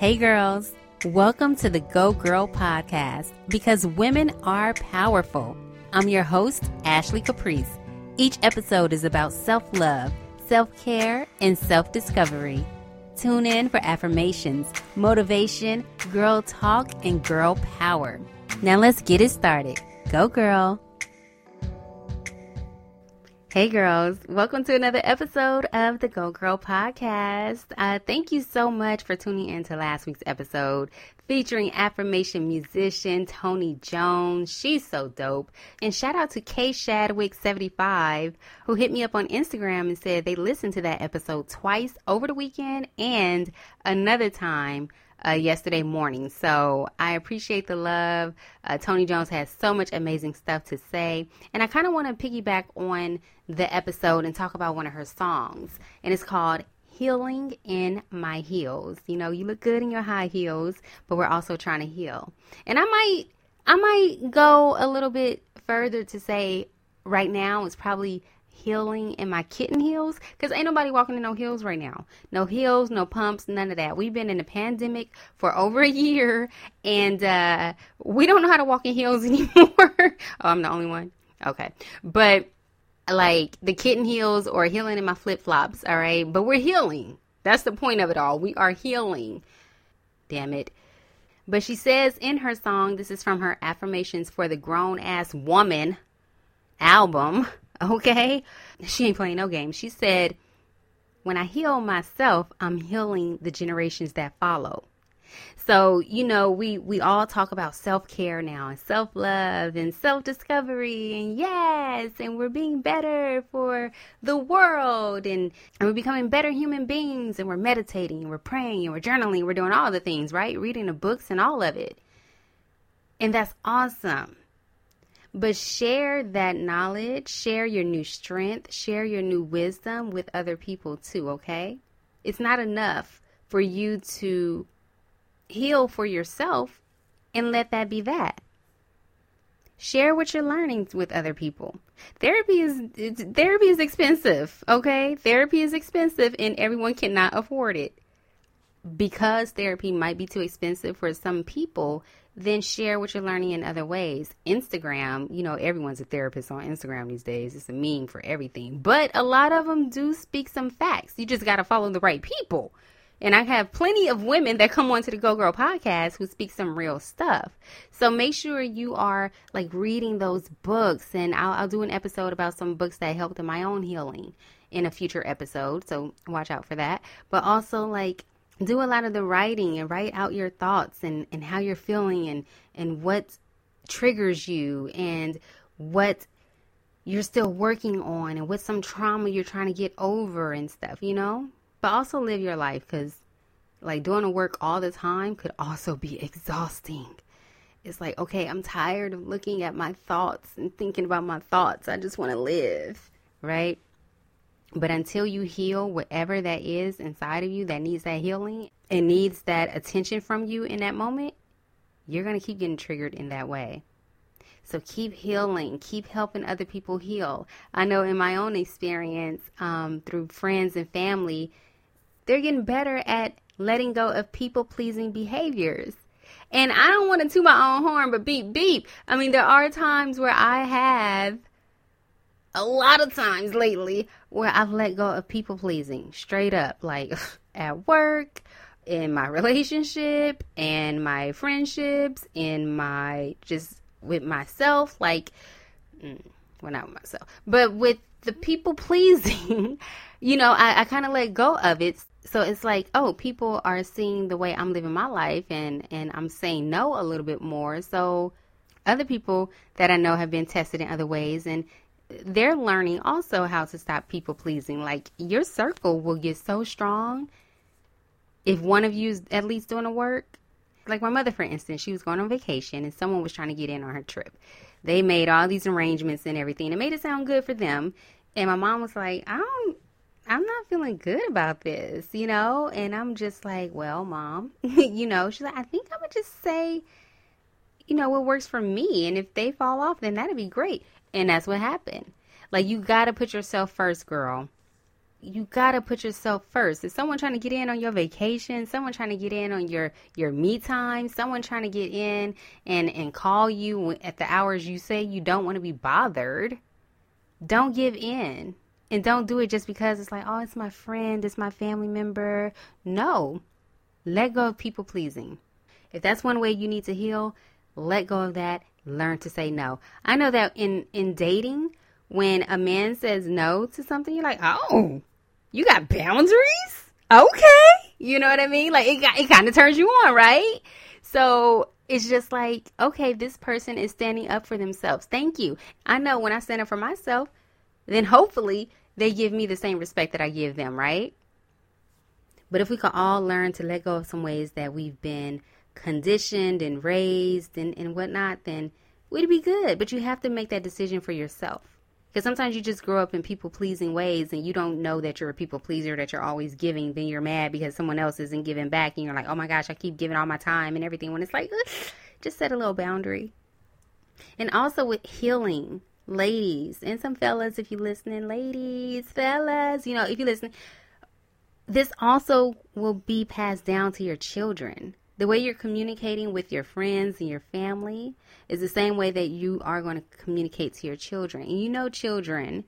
Hey, girls. Welcome to the Go Girl podcast because women are powerful. I'm your host, Ashley Caprice. Each episode is about self love, self care, and self discovery. Tune in for affirmations, motivation, girl talk, and girl power. Now let's get it started. Go, girl. Hey girls, welcome to another episode of the Go Girl podcast. Uh, thank you so much for tuning in to last week's episode featuring affirmation musician Tony Jones. She's so dope. And shout out to K Shadwick75 who hit me up on Instagram and said they listened to that episode twice over the weekend and another time uh, yesterday morning. So I appreciate the love. Uh, Tony Jones has so much amazing stuff to say. And I kind of want to piggyback on the episode and talk about one of her songs. And it's called Healing in My Heels. You know, you look good in your high heels, but we're also trying to heal. And I might. I might go a little bit further to say right now it's probably healing in my kitten heels because ain't nobody walking in no heels right now. No heels, no pumps, none of that. We've been in a pandemic for over a year and uh, we don't know how to walk in heels anymore. oh, I'm the only one? Okay. But like the kitten heels or healing in my flip flops, all right? But we're healing. That's the point of it all. We are healing. Damn it. But she says in her song, this is from her Affirmations for the Grown Ass Woman album. Okay? She ain't playing no games. She said, When I heal myself, I'm healing the generations that follow. So, you know, we, we all talk about self care now and self love and self discovery and yes, and we're being better for the world and, and we're becoming better human beings and we're meditating and we're praying and we're journaling, we're doing all the things, right? Reading the books and all of it. And that's awesome. But share that knowledge, share your new strength, share your new wisdom with other people too, okay? It's not enough for you to heal for yourself and let that be that. Share what you're learning with other people. Therapy is therapy is expensive, okay? Therapy is expensive and everyone cannot afford it. Because therapy might be too expensive for some people, then share what you're learning in other ways. Instagram, you know, everyone's a therapist on Instagram these days. It's a meme for everything. But a lot of them do speak some facts. You just got to follow the right people. And I have plenty of women that come onto the Go Girl podcast who speak some real stuff. So make sure you are like reading those books. And I'll, I'll do an episode about some books that helped in my own healing in a future episode. So watch out for that. But also like do a lot of the writing and write out your thoughts and, and how you're feeling and, and what triggers you and what you're still working on and what some trauma you're trying to get over and stuff, you know? But also live your life because, like, doing the work all the time could also be exhausting. It's like, okay, I'm tired of looking at my thoughts and thinking about my thoughts. I just want to live, right? But until you heal whatever that is inside of you that needs that healing and needs that attention from you in that moment, you're going to keep getting triggered in that way. So keep healing, keep helping other people heal. I know in my own experience, um, through friends and family, they're getting better at letting go of people pleasing behaviors. And I don't want to toot my own horn, but beep, beep. I mean, there are times where I have a lot of times lately where I've let go of people pleasing straight up, like at work, in my relationship, and my friendships, in my just with myself, like, mm, well, not with myself, but with the people pleasing, you know, I, I kind of let go of it. So it's like, oh, people are seeing the way I'm living my life and, and I'm saying no a little bit more. So other people that I know have been tested in other ways and they're learning also how to stop people pleasing. Like your circle will get so strong if one of you is at least doing the work. Like my mother, for instance, she was going on vacation and someone was trying to get in on her trip. They made all these arrangements and everything. It made it sound good for them. And my mom was like, I don't, I'm not feeling good about this, you know? And I'm just like, well, mom, you know, she's like, I think I would just say, you know, what works for me. And if they fall off, then that'd be great. And that's what happened. Like, you got to put yourself first, girl. you gotta put yourself first. If someone trying to get in on your vacation, someone trying to get in on your your me time, someone trying to get in and and call you at the hours you say you don't want to be bothered, don't give in. And don't do it just because it's like, oh, it's my friend, it's my family member. No. Let go of people pleasing. If that's one way you need to heal, let go of that. Learn to say no. I know that in in dating, when a man says no to something, you're like, oh, you got boundaries? Okay. You know what I mean? Like it it kind of turns you on, right? So it's just like, okay, this person is standing up for themselves. Thank you. I know when I stand up for myself, then hopefully they give me the same respect that I give them, right? But if we could all learn to let go of some ways that we've been conditioned and raised and, and whatnot, then we'd be good. But you have to make that decision for yourself. Because sometimes you just grow up in people pleasing ways and you don't know that you're a people pleaser, that you're always giving. Then you're mad because someone else isn't giving back. And you're like, oh my gosh, I keep giving all my time and everything. When it's like, just set a little boundary. And also with healing, ladies, and some fellas, if you're listening, ladies, fellas, you know, if you listen, this also will be passed down to your children. The way you're communicating with your friends and your family is the same way that you are going to communicate to your children. And you know, children,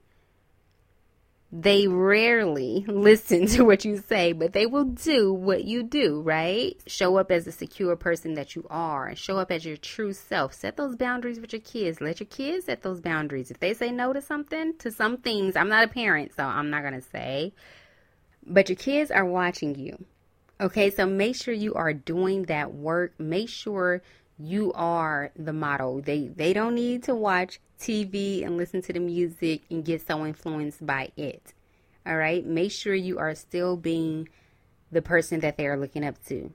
they rarely listen to what you say, but they will do what you do, right? Show up as a secure person that you are. and Show up as your true self. Set those boundaries with your kids. Let your kids set those boundaries. If they say no to something, to some things, I'm not a parent, so I'm not going to say, but your kids are watching you. Okay, so make sure you are doing that work. Make sure you are the model. They they don't need to watch TV and listen to the music and get so influenced by it. All right? Make sure you are still being the person that they are looking up to.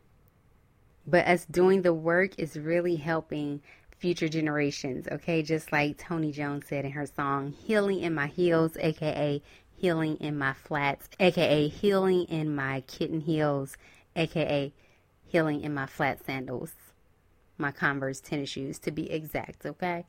But us doing the work is really helping future generations, okay? Just like Tony Jones said in her song, Healing in My Heels, aka Healing in My Flats, aka Healing in My Kitten Heels, aka healing in my flat sandals, my Converse tennis shoes to be exact, okay?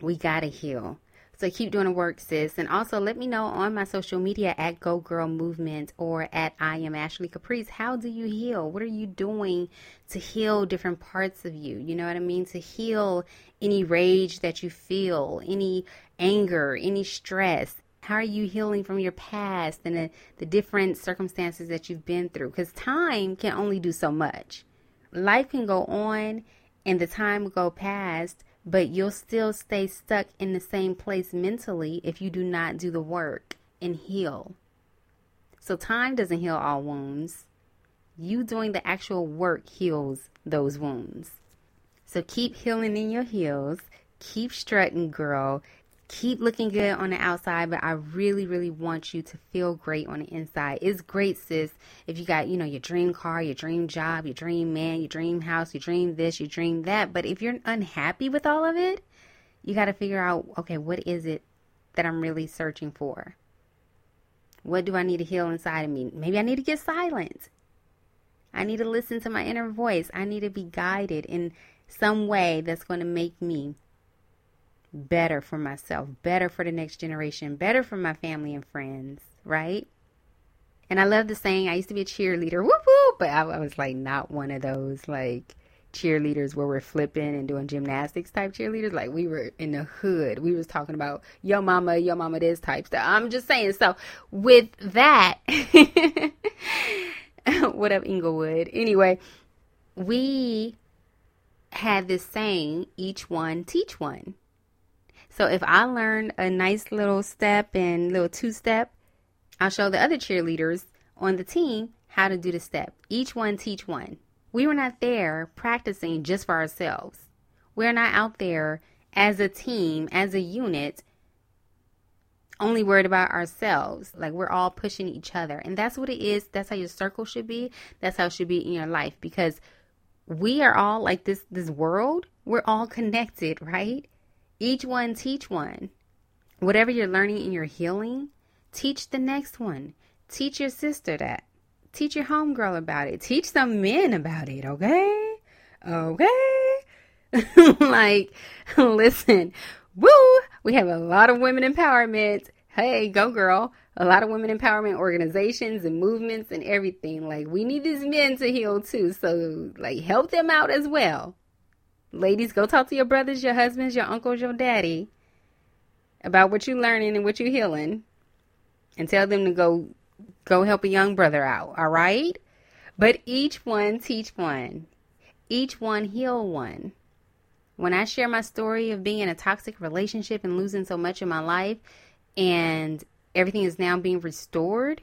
We gotta heal. So keep doing the work, sis. And also let me know on my social media at Go Girl Movement or at I am Ashley Caprice. How do you heal? What are you doing to heal different parts of you? You know what I mean? To heal any rage that you feel, any anger, any stress, how are you healing from your past and the, the different circumstances that you've been through? Because time can only do so much. Life can go on and the time will go past, but you'll still stay stuck in the same place mentally if you do not do the work and heal. So, time doesn't heal all wounds. You doing the actual work heals those wounds. So, keep healing in your heels. Keep strutting, girl keep looking good on the outside, but I really, really want you to feel great on the inside. It's great, sis, if you got, you know, your dream car, your dream job, your dream man, your dream house, your dream this, your dream that. But if you're unhappy with all of it, you got to figure out, okay, what is it that I'm really searching for? What do I need to heal inside of me? Maybe I need to get silent. I need to listen to my inner voice. I need to be guided in some way that's going to make me better for myself, better for the next generation, better for my family and friends, right? And I love the saying, I used to be a cheerleader, whoop whoop, but I, I was like not one of those like cheerleaders where we're flipping and doing gymnastics type cheerleaders. Like we were in the hood. We was talking about yo mama, yo mama this type stuff. I'm just saying. So with that, what up Inglewood? Anyway, we had this saying, each one teach one. So if I learn a nice little step and little two step, I'll show the other cheerleaders on the team how to do the step. Each one teach one. We were not there practicing just for ourselves. We're not out there as a team, as a unit, only worried about ourselves. Like we're all pushing each other. And that's what it is. That's how your circle should be. That's how it should be in your life because we are all like this this world, we're all connected, right? Each one teach one. Whatever you're learning in your healing, teach the next one. Teach your sister that. Teach your homegirl about it. Teach some men about it, okay? Okay? like, listen, woo! We have a lot of women empowerment. Hey, go girl. a lot of women empowerment organizations and movements and everything. Like, we need these men to heal too. So, like, help them out as well. Ladies, go talk to your brothers, your husbands, your uncles, your daddy about what you're learning and what you're healing and tell them to go go help a young brother out, all right? But each one teach one. Each one heal one. When I share my story of being in a toxic relationship and losing so much in my life and everything is now being restored,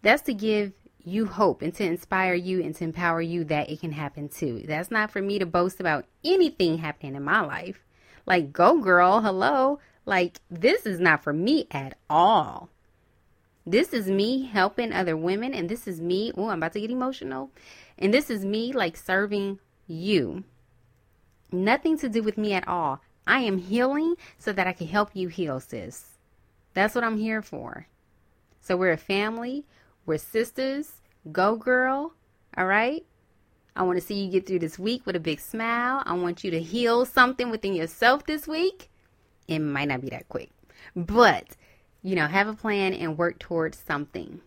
that's to give you hope and to inspire you and to empower you that it can happen too. That's not for me to boast about anything happening in my life. Like, go girl, hello. Like, this is not for me at all. This is me helping other women, and this is me. Oh, I'm about to get emotional. And this is me like serving you. Nothing to do with me at all. I am healing so that I can help you heal, sis. That's what I'm here for. So we're a family. We're sisters. Go, girl. All right? I want to see you get through this week with a big smile. I want you to heal something within yourself this week. It might not be that quick, but you know, have a plan and work towards something.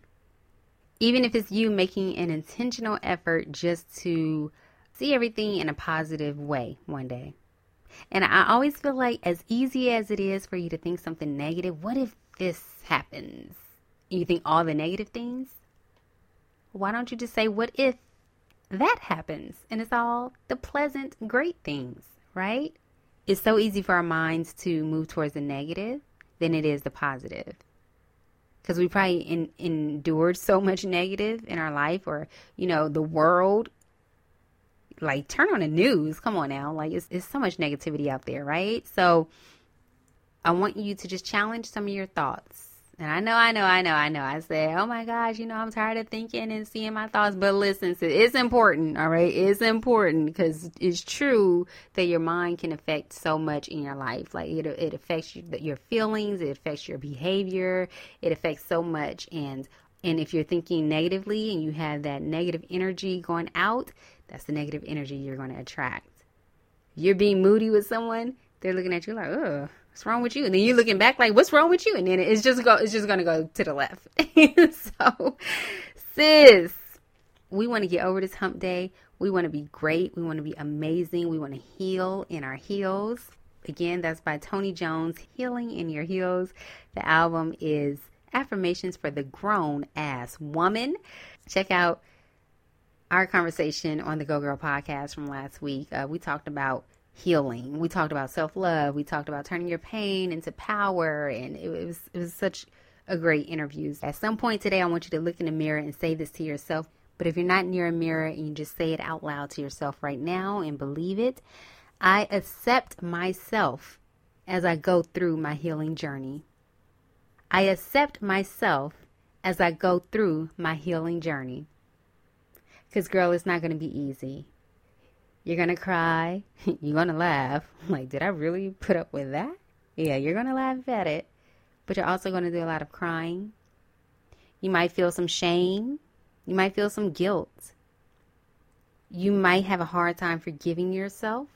Even if it's you making an intentional effort just to see everything in a positive way one day. And I always feel like, as easy as it is for you to think something negative, what if this happens? You think all the negative things? Why don't you just say, what if that happens? And it's all the pleasant, great things, right? It's so easy for our minds to move towards the negative than it is the positive. Because we probably in, endured so much negative in our life, or, you know, the world. Like, turn on the news. Come on now. Like, it's, it's so much negativity out there, right? So, I want you to just challenge some of your thoughts and I know, I know, I know, I know. I say, oh my gosh, you know, I'm tired of thinking and seeing my thoughts. But listen, it's important, all right? It's important because it's true that your mind can affect so much in your life. Like it, it affects you, your feelings, it affects your behavior, it affects so much. And and if you're thinking negatively and you have that negative energy going out, that's the negative energy you're going to attract. You're being moody with someone, they're looking at you like, oh what's wrong with you? And then you're looking back like, what's wrong with you? And then it's just go, it's just gonna go to the left. so, sis, we want to get over this hump day. We want to be great. We want to be amazing. We want to heal in our heels. Again, that's by Tony Jones, Healing in Your Heels. The album is Affirmations for the Grown Ass Woman. Check out our conversation on the Go Girl podcast from last week. Uh, we talked about healing. We talked about self love. We talked about turning your pain into power, and it, it was it was such a great interview. At some point today, I want you to look in the mirror and say this to yourself. But if you're not near a mirror and you just say it out loud to yourself right now and believe it, I accept myself as I go through my healing journey. I accept myself as I go through my healing journey. Because, girl, it's not going to be easy. You're going to cry. you're going to laugh. Like, did I really put up with that? Yeah, you're going to laugh at it. But you're also going to do a lot of crying. You might feel some shame. You might feel some guilt. You might have a hard time forgiving yourself.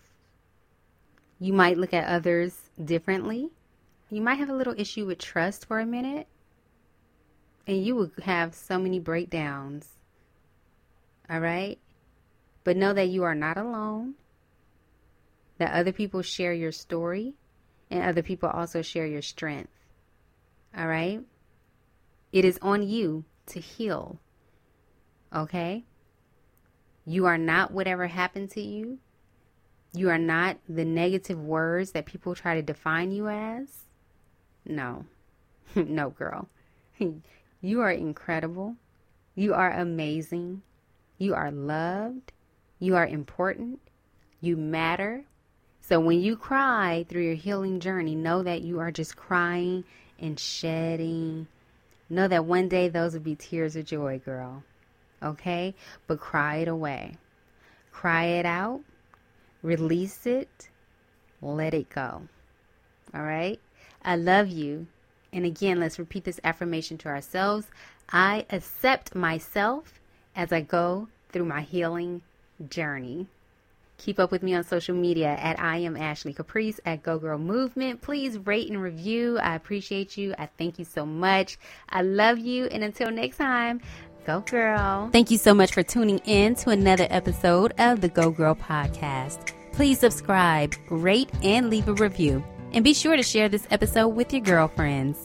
You might look at others differently. You might have a little issue with trust for a minute. And you will have so many breakdowns. All right? But know that you are not alone, that other people share your story, and other people also share your strength. All right? It is on you to heal. Okay? You are not whatever happened to you. You are not the negative words that people try to define you as. No. no, girl. you are incredible. You are amazing. You are loved. You are important. You matter. So when you cry through your healing journey, know that you are just crying and shedding. Know that one day those will be tears of joy, girl. Okay? But cry it away. Cry it out. Release it. Let it go. All right? I love you. And again, let's repeat this affirmation to ourselves. I accept myself as I go through my healing journey. Keep up with me on social media at I am Ashley Caprice at Go Girl Movement. Please rate and review. I appreciate you. I thank you so much. I love you. And until next time, Go Girl. Thank you so much for tuning in to another episode of the Go Girl Podcast. Please subscribe, rate, and leave a review. And be sure to share this episode with your girlfriends.